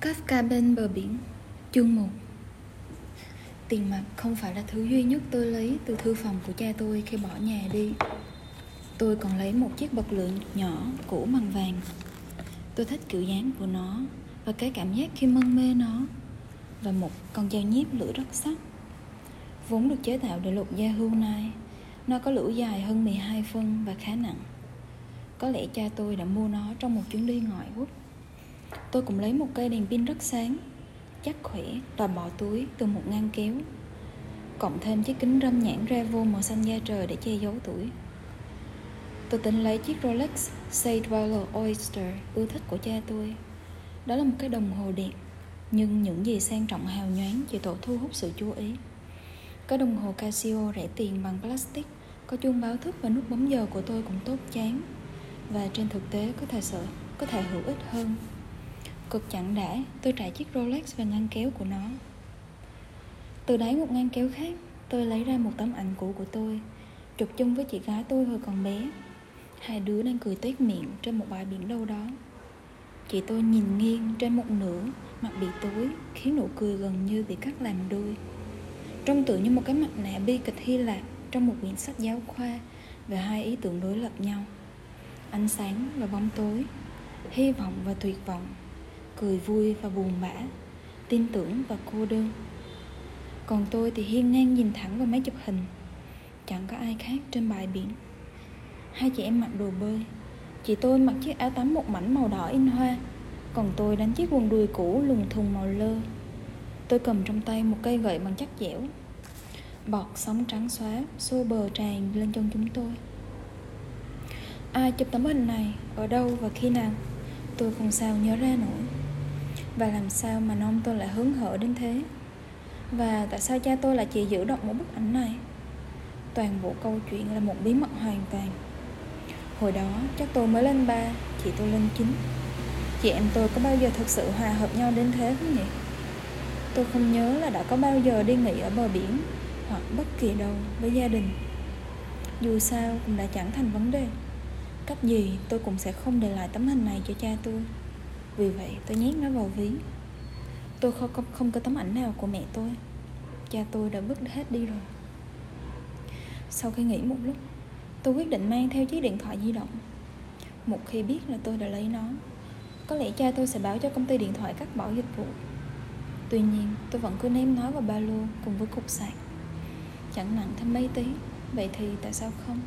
Kafka bên bờ biển, Chương 1 Tiền mặt không phải là thứ duy nhất tôi lấy từ thư phòng của cha tôi khi bỏ nhà đi. Tôi còn lấy một chiếc bật lửa nhỏ cũ bằng vàng. Tôi thích kiểu dáng của nó Và cái cảm giác khi mân mê nó. Và một con dao nhíp lửa rất sắc. Vốn được chế tạo để lột da hưu nai, Nó có lưỡi dài hơn 12 phân và khá nặng. Có lẽ cha tôi đã mua nó trong một chuyến đi ngoại quốc. Tôi cũng lấy một cây đèn pin rất sáng, Chắc khỏe và bỏ túi từ một ngăn kéo, Cộng thêm chiếc kính râm nhãn Revo màu xanh da trời để che giấu tuổi. Tôi tính lấy chiếc Rolex Say Dweller Oyster, ưa thích của cha tôi. Đó là một cái đồng hồ đẹp, Nhưng những gì sang trọng hào nhoáng chỉ tổ thu hút sự chú ý. Cái đồng hồ Casio rẻ tiền bằng plastic, Có chuông báo thức và nút bấm giờ của tôi cũng tốt chán, Và trên thực tế có thể sợ, có thể hữu ích hơn. Cực chẳng đã, tôi trải chiếc Rolex vào ngăn kéo của nó. Từ đáy một ngăn kéo khác, tôi lấy ra một tấm ảnh cũ của tôi Chụp chung với chị gái tôi hồi còn bé. Hai đứa đang cười tuyết miệng trên một bãi biển đâu đó. Chị tôi nhìn nghiêng trên một nửa Mặt bị tối Khiến nụ cười gần như bị cắt làm đôi. Trông tự như một cái mặt nạ bi kịch Hy Lạp Trong một quyển sách giáo khoa Về hai ý tưởng đối lập nhau. Ánh sáng và bóng tối Hy vọng và tuyệt vọng cười vui và buồn bã, tin tưởng và cô đơn. Còn tôi thì hiên ngang nhìn thẳng vào máy chụp hình, chẳng có ai khác trên bãi biển. Hai chị em mặc đồ bơi, chị tôi mặc chiếc áo tắm một mảnh màu đỏ in hoa, còn tôi đánh chiếc quần đùi cũ lùng thùng màu lơ. Tôi cầm trong tay một cây gậy bằng chắc dẻo, bọt sóng trắng xóa xô bờ tràn lên chân chúng tôi. Ai chụp tấm hình này, ở đâu và khi nào, tôi không sao nhớ ra nổi và làm sao mà non tôi lại hứng hở đến thế? Và tại sao cha tôi lại chỉ giữ động một bức ảnh này? Toàn bộ câu chuyện là một bí mật hoàn toàn. Hồi đó, chắc tôi mới lên ba, Chị tôi lên chín. Chị em tôi có bao giờ thực sự hòa hợp nhau đến thế không nhỉ? Tôi không nhớ là đã có bao giờ đi nghỉ ở bờ biển Hoặc bất kỳ đâu với gia đình. Dù sao cũng đã chẳng thành vấn đề. Cách gì tôi cũng sẽ không để lại tấm hình này cho cha tôi vì vậy tôi nhét nó vào ví. Tôi không, không, không có tấm ảnh nào của mẹ tôi. Cha tôi đã vứt hết đi rồi. Sau khi nghỉ một lúc Tôi quyết định mang theo chiếc điện thoại di động. Một khi biết là tôi đã lấy nó Có lẽ cha tôi sẽ báo cho công ty điện thoại cắt bỏ dịch vụ. Tuy nhiên tôi vẫn cứ ném nó vào ba lô cùng với cục sạc. Chẳng nặng thêm mấy tí Vậy thì tại sao không?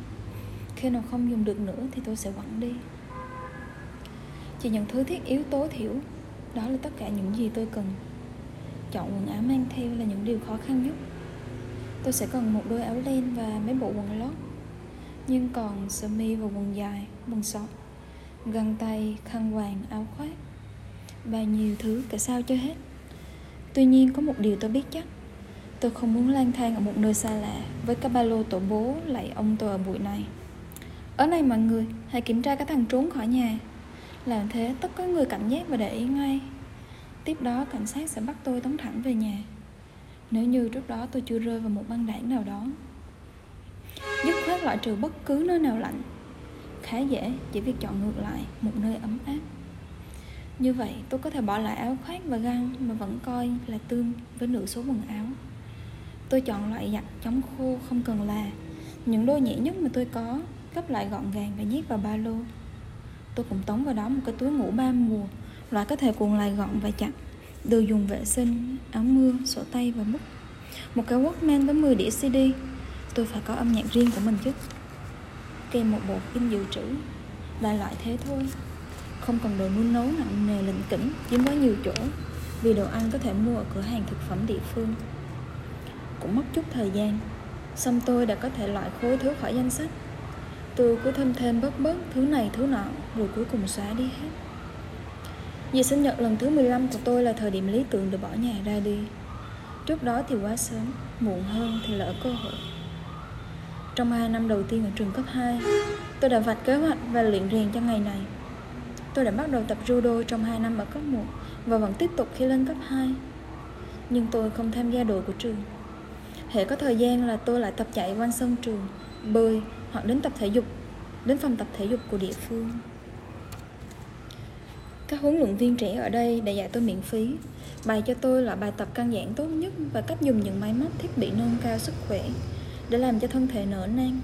Khi nào không dùng được nữa thì tôi sẽ quẳng đi chỉ những thứ thiết yếu tối thiểu. Đó là tất cả những gì tôi cần. Chọn quần áo mang theo là những điều khó khăn nhất. Tôi sẽ cần một đôi áo len và mấy bộ quần lót. Nhưng còn sơ mi và quần dài, quần sọt, găng tay, khăn quàng áo khoác, và nhiều thứ cả sao cho hết. Tuy nhiên có một điều tôi biết chắc. Tôi không muốn lang thang ở một nơi xa lạ với cái ba lô tổ bố lại ông tôi ở bụi này. Ở này mọi người, hãy kiểm tra cái thằng trốn khỏi nhà làm thế tất có người cảnh giác và để ý ngay. Tiếp đó cảnh sát sẽ bắt tôi tống thẳng về nhà. Nếu như trước đó tôi chưa rơi vào một băng đảng nào đó Dứt khoát loại trừ bất cứ nơi nào lạnh. Khá dễ, chỉ việc chọn ngược lại một nơi ấm áp. Như vậy tôi có thể bỏ lại áo khoác và găng mà vẫn coi là tương với nửa số quần áo. Tôi chọn loại giặt chống khô không cần là. Những đôi nhẹ nhất mà tôi có Gấp lại gọn gàng và nhét vào ba lô. Tôi cũng tống vào đó một cái túi ngủ ba mùa Loại có thể cuộn lại gọn và chặt Đồ dùng vệ sinh, áo mưa, sổ tay và bút. Một cái Walkman với 10 đĩa CD Tôi phải có âm nhạc riêng của mình chứ. Kèm một bộ phim dự trữ Đại loại thế thôi. Không cần đồ nuôi nấu nặng nề lĩnh kỉnh Chiếm quá nhiều chỗ Vì đồ ăn có thể mua ở cửa hàng thực phẩm địa phương. Cũng mất chút thời gian Xong tôi đã có thể loại khối thứ khỏi danh sách. Tôi cứ thêm thêm bớt bớt, thứ này thứ nọ, Rồi cuối cùng xóa đi hết. Dịp sinh nhật lần thứ 15 của tôi là thời điểm lý tưởng để bỏ nhà ra đi. Trước đó thì quá sớm, Muộn hơn thì lỡ cơ hội. Trong 2 năm đầu tiên ở trường cấp 2 Tôi đã vạch kế hoạch và luyện rèn cho ngày này. Tôi đã bắt đầu tập judo trong 2 năm ở cấp 1 Và vẫn tiếp tục khi lên cấp 2 Nhưng tôi không tham gia đội của trường. Hệ có thời gian là tôi lại tập chạy quanh sân trường, Bơi hoặc đến tập thể dục đến phòng tập thể dục của địa phương Các huấn luyện viên trẻ ở đây đã dạy tôi miễn phí, bài cho tôi là bài tập căn giản tốt nhất và cách dùng những máy móc thiết bị nâng cao sức khỏe để làm cho thân thể nở nang.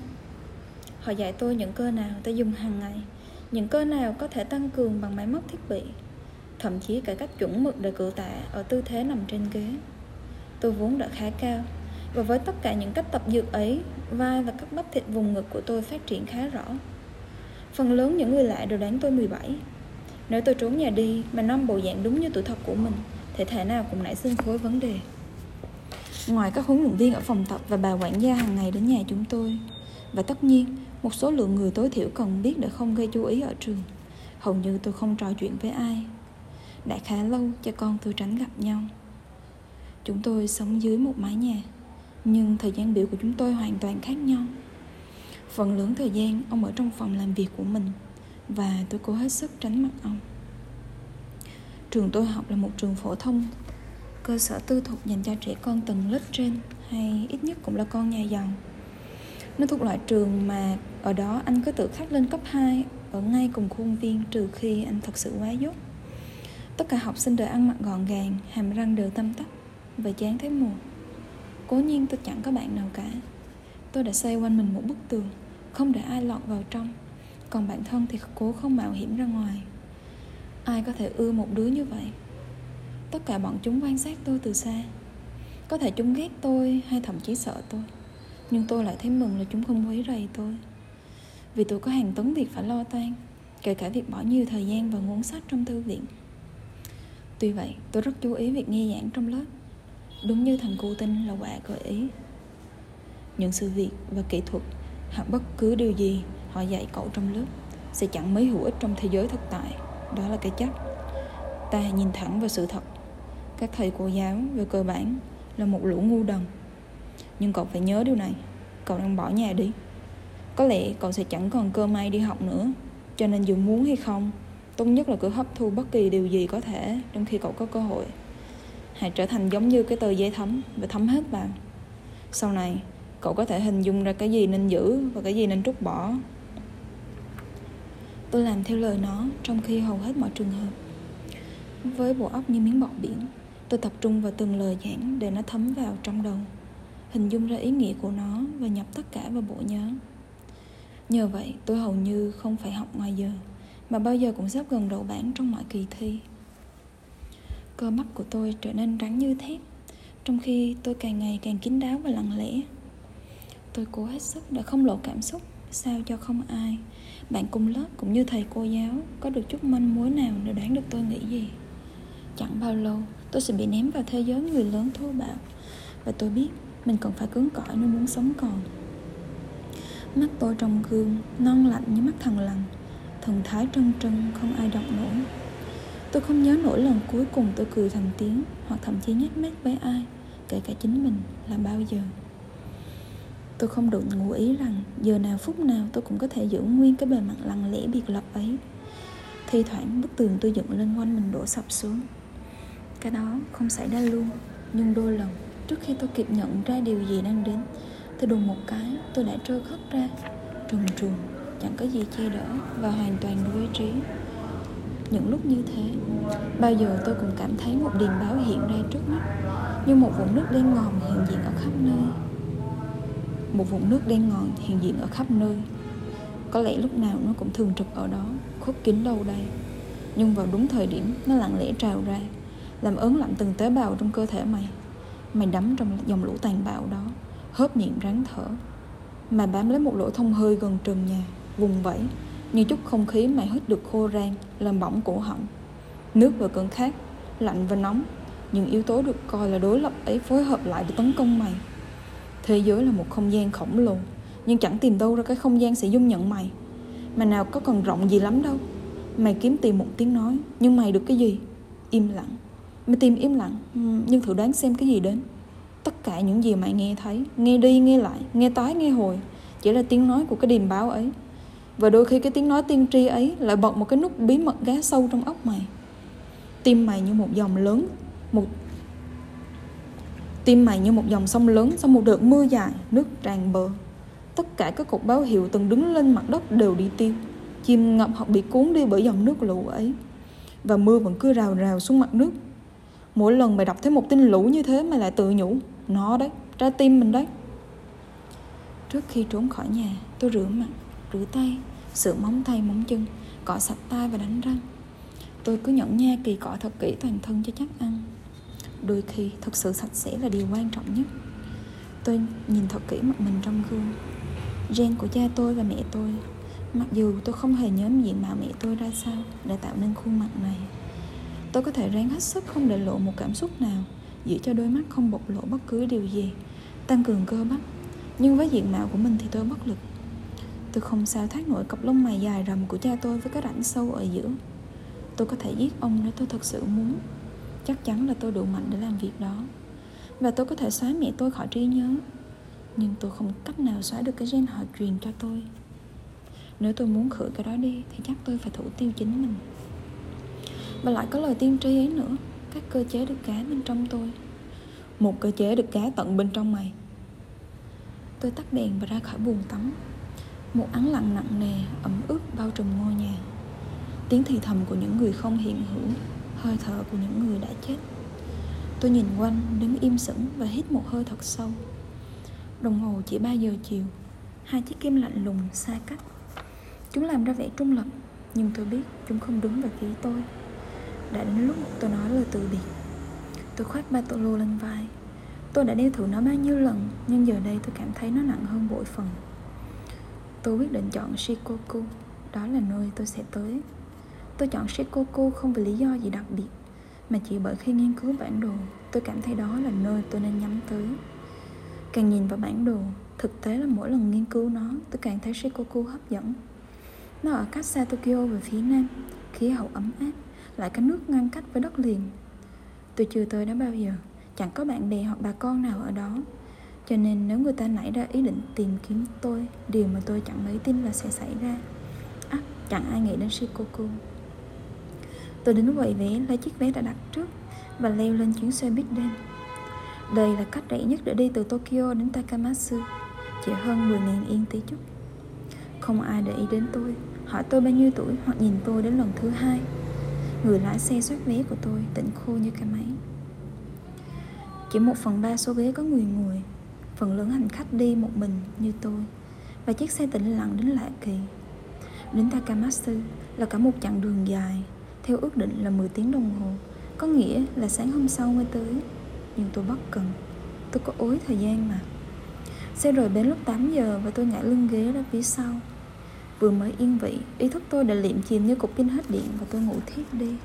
Họ dạy tôi những cơ nào ta dùng hàng ngày, những cơ nào có thể tăng cường bằng máy móc thiết bị, thậm chí cả cách chuẩn mực để cử tạ ở tư thế nằm trên ghế. Tôi vốn đã khá cao, và với tất cả những cách tập dược ấy, vai và các bắp thịt vùng ngực của tôi phát triển khá rõ. Phần lớn những người lạ đều đoán tôi 17. Nếu tôi trốn nhà đi mà năm bộ dạng đúng như tuổi thật của mình, thì thể nào cũng nảy sinh khối vấn đề. Ngoài các huấn luyện viên ở phòng tập và bà quản gia hàng ngày đến nhà chúng tôi, và tất nhiên, một số lượng người tối thiểu cần biết để không gây chú ý ở trường. Hầu như tôi không trò chuyện với ai. Đã khá lâu cho con tôi tránh gặp nhau. Chúng tôi sống dưới một mái nhà, nhưng thời gian biểu của chúng tôi hoàn toàn khác nhau. Phần lớn thời gian ông ở trong phòng làm việc của mình và tôi cố hết sức tránh mặt ông. Trường tôi học là một trường phổ thông, cơ sở tư thục dành cho trẻ con tầng lớp trên hay ít nhất cũng là con nhà giàu. Nó thuộc loại trường mà ở đó anh cứ tự khắc lên cấp 2 ở ngay cùng khuôn viên trừ khi anh thật sự quá dốt. Tất cả học sinh đều ăn mặc gọn gàng, hàm răng đều tăm tắp và chán thấy mùa. Cố nhiên tôi chẳng có bạn nào cả. Tôi đã xây quanh mình một bức tường, không để ai lọt vào trong. Còn bản thân thì cố không mạo hiểm ra ngoài. Ai có thể ưa một đứa như vậy? Tất cả bọn chúng quan sát tôi từ xa. Có thể chúng ghét tôi hay thậm chí sợ tôi nhưng tôi lại thấy mừng là chúng không quấy rầy tôi Vì tôi có hàng tấn việc phải lo toan Kể cả việc bỏ nhiều thời gian vào ngốn sách trong thư viện Tuy vậy tôi rất chú ý việc nghe giảng trong lớp Đúng như thằng cô tin là quả gợi ý. Những sự việc và kỹ thuật, Hoặc bất cứ điều gì họ dạy cậu trong lớp, Sẽ chẳng mấy hữu ích trong thế giới thực tại. Đó là cái chắc. Ta nhìn thẳng vào sự thật. Các thầy cô giáo về cơ bản Là một lũ ngu đần nhưng cậu phải nhớ điều này. Cậu đang bỏ nhà đi. Có lẽ cậu sẽ chẳng còn cơ may đi học nữa. Cho nên dù muốn hay không, Tốt nhất là cứ hấp thu bất kỳ điều gì có thể Trong khi cậu có cơ hội. Hãy trở thành giống như cái tờ giấy thấm Và thấm hết vào Sau này, cậu có thể hình dung ra cái gì nên giữ Và cái gì nên trút bỏ. Tôi làm theo lời nó Trong khi hầu hết mọi trường hợp. Với bộ óc như miếng bọt biển, Tôi tập trung vào từng lời giảng Để nó thấm vào trong đầu, hình dung ra ý nghĩa của nó và nhập tất cả vào bộ nhớ. Nhờ vậy, tôi hầu như không phải học ngoài giờ, mà bao giờ cũng sắp gần đầu bảng trong mọi kỳ thi cơ bắp của tôi trở nên rắn như thép, trong khi tôi càng ngày càng kín đáo và lặng lẽ. Tôi cố hết sức để không lộ cảm xúc, sao cho không ai, bạn cùng lớp cũng như thầy cô giáo, có được chút manh mối nào để đoán được tôi nghĩ gì? Chẳng bao lâu, tôi sẽ bị ném vào thế giới người lớn thô bạo, và tôi biết mình cần phải cứng cỏi nếu muốn sống còn. Mắt tôi trong gương, non lạnh như mắt thằng lằn thần thái trân trân, không ai đọc nổi tôi không nhớ nổi lần cuối cùng tôi cười thành tiếng, hoặc thậm chí nhếch mép với ai, kể cả chính mình, là bao giờ. Tôi không được ngụ ý rằng giờ nào phút nào tôi cũng có thể giữ nguyên cái bề mặt lặng lẽ biệt lập ấy. Thi thoảng bức tường tôi dựng lên quanh mình đổ sập xuống. Cái đó không xảy ra luôn, nhưng đôi lần trước khi tôi kịp nhận ra điều gì đang đến, tôi đùng một cái, tôi đã trơ khóc ra. Trùng trùng, chẳng có gì che đỡ và hoàn toàn vô trí những lúc như thế. Bao giờ tôi cũng cảm thấy một điềm báo hiện ra trước mắt, như một vũng nước đen ngòm hiện diện ở khắp nơi. Một vũng nước đen ngòm hiện diện ở khắp nơi. Có lẽ lúc nào nó cũng thường trực ở đó khuất kín đâu đây nhưng vào đúng thời điểm, nó lặng lẽ trào ra, làm ớn lạnh từng tế bào trong cơ thể mày. Mày đắm trong dòng lũ tàn bạo đó Hớp miệng ráng thở. Mà bám lấy một lỗ thông hơi gần trần nhà, Vùng vẫy như chút không khí mày hít được khô rang, Làm bỏng cổ họng. Nước và cơn khát, Lạnh và nóng, Những yếu tố được coi là đối lập ấy phối hợp lại để tấn công mày. Thế giới là một không gian khổng lồ, Nhưng chẳng tìm đâu ra cái không gian sẽ dung nhận mày. Mà nào có còn rộng gì lắm đâu. Mày kiếm tìm một tiếng nói, Nhưng mày được cái gì? Im lặng. Mày tìm im lặng ừ, Nhưng thử đoán xem cái gì đến. Tất cả những gì mày nghe thấy, Nghe đi, nghe lại, Nghe tái, nghe hồi, Chỉ là tiếng nói của cái điềm báo ấy. Và đôi khi cái tiếng nói tiên tri ấy Lại bật một cái nút bí mật gá sâu trong óc mày. Tim mày như một dòng lớn Một Tim mày như một dòng sông lớn Sau một đợt mưa dài Nước tràn bờ. Tất cả các cột báo hiệu từng đứng lên mặt đất đều đi tiêu. Chìm ngập hoặc bị cuốn đi bởi dòng nước lũ ấy. Và mưa vẫn cứ rào rào xuống mặt nước. Mỗi lần mày đọc thấy một tin lũ như thế Mày lại tự nhủ Nó đấy, trái tim mình đấy. Trước khi trốn khỏi nhà Tôi rửa mặt, rửa tay, Sửa móng tay, móng chân, Cọ sạch tay và đánh răng. Tôi cứ nhẫn nha kỳ cọ thật kỹ toàn thân cho chắc ăn. Đôi khi, thật sự sạch sẽ là điều quan trọng nhất. Tôi nhìn thật kỹ mặt mình trong gương. Gen của cha tôi và mẹ tôi. Mặc dù tôi không hề nhớ diện mạo mẹ tôi ra sao Để tạo nên khuôn mặt này, Tôi có thể ráng hết sức không để lộ một cảm xúc nào, Giữ cho đôi mắt không bộc lộ bất cứ điều gì, Tăng cường cơ bắp. Nhưng với diện mạo của mình thì tôi bất lực. Tôi không sao thoát nổi cặp lông mày dài rầm của cha tôi với cái rãnh sâu ở giữa. Tôi có thể giết ông nếu tôi thật sự muốn. Chắc chắn là tôi đủ mạnh để làm việc đó. Và tôi có thể xóa mẹ tôi khỏi trí nhớ. Nhưng tôi không cách nào xóa được cái gen họ truyền cho tôi. Nếu tôi muốn khử cái đó đi, Thì chắc tôi phải thủ tiêu chính mình. Và lại có lời tiên tri ấy nữa. Các cơ chế được cá bên trong tôi. Một cơ chế được cá tận bên trong mày. Tôi tắt đèn và ra khỏi buồng tắm. Một ánh lặng nặng nề, ẩm ướt bao trùm ngôi nhà. Tiếng thì thầm của những người không hiện hữu Hơi thở của những người đã chết. Tôi nhìn quanh, đứng im sững và hít một hơi thật sâu. Đồng hồ chỉ 3 giờ chiều. Hai chiếc kim lạnh lùng xa cách. Chúng làm ra vẻ trung lập Nhưng tôi biết chúng không đứng về phía tôi. Đã đến lúc tôi nói lời từ biệt. Tôi khoác ba tô lô lên vai. Tôi đã đeo thử nó bao nhiêu lần Nhưng giờ đây tôi cảm thấy nó nặng hơn bội phần. Tôi quyết định chọn Shikoku. Đó là nơi tôi sẽ tới. Tôi chọn Shikoku không vì lý do gì đặc biệt, Mà chỉ bởi khi nghiên cứu bản đồ, Tôi cảm thấy đó là nơi tôi nên nhắm tới. Càng nhìn vào bản đồ, Thực tế là mỗi lần nghiên cứu nó, Tôi càng thấy Shikoku hấp dẫn. Nó ở cách xa Tokyo về phía nam, Khí hậu ấm áp, Lại có nước ngăn cách với đất liền. Tôi chưa tới đó bao giờ, Chẳng có bạn bè hoặc bà con nào ở đó. Cho nên nếu người ta nảy ra ý định tìm kiếm tôi Điều mà tôi chẳng mấy tin là sẽ xảy ra. À, chẳng ai nghĩ đến Shikoku. Tôi đến quầy vé lấy chiếc vé đã đặt trước Và leo lên chuyến xe buýt đêm Đây là cách rẻ nhất để đi từ Tokyo đến Takamatsu Chỉ hơn 10.000 yên tí chút. Không ai để ý đến tôi Hỏi tôi bao nhiêu tuổi hoặc nhìn tôi đến lần thứ hai. Người lái xe soát vé của tôi tỉnh khô như cái máy. Chỉ một phần ba số ghế có người ngồi. Phần lớn hành khách đi một mình như tôi. Và chiếc xe tĩnh lặng đến lạ kỳ. Đến Takamatsu là cả một chặng đường dài, theo ước định là 10 tiếng đồng hồ. Có nghĩa là sáng hôm sau mới tới, Nhưng tôi bất cần. Tôi có ối thời gian mà. Xe rời bến lúc 8 giờ và tôi ngã lưng ghế ra phía sau. Vừa mới yên vị, Ý thức tôi đã liệm chìm như cục pin hết điện Và tôi ngủ thiếp đi.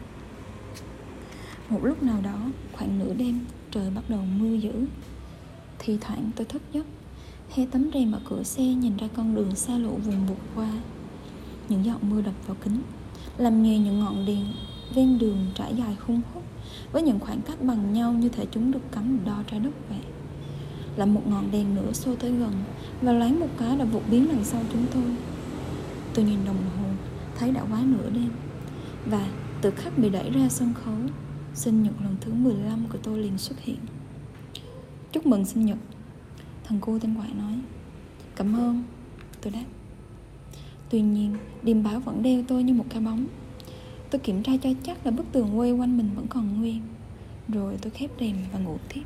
Một lúc nào đó, Khoảng nửa đêm, Trời bắt đầu mưa dữ. Thì thoảng tôi thức giấc Hé tấm rèm ở cửa xe nhìn ra con đường xa lộ vùng vụt qua. Những giọt mưa đập vào kính, làm nghề những ngọn đèn ven đường trải dài khung hút với những khoảng cách bằng nhau như thể chúng được cắm đo trái đất vậy. Là một ngọn đèn nữa xô tới gần và loáng một cái đã vụt biến đằng sau chúng tôi. Tôi nhìn đồng hồ, thấy đã quá nửa đêm và từ khắc bị đẩy ra sân khấu, sinh nhật lần thứ 15 của tôi liền xuất hiện chúc mừng sinh nhật. Thằng cô tên quại nói cảm ơn. Tôi đáp Tuy nhiên, điềm báo vẫn đeo tôi như một cái bóng. Tôi kiểm tra cho chắc là bức tường quay quanh mình vẫn còn nguyên. Rồi tôi khép rèm và ngủ tiếp.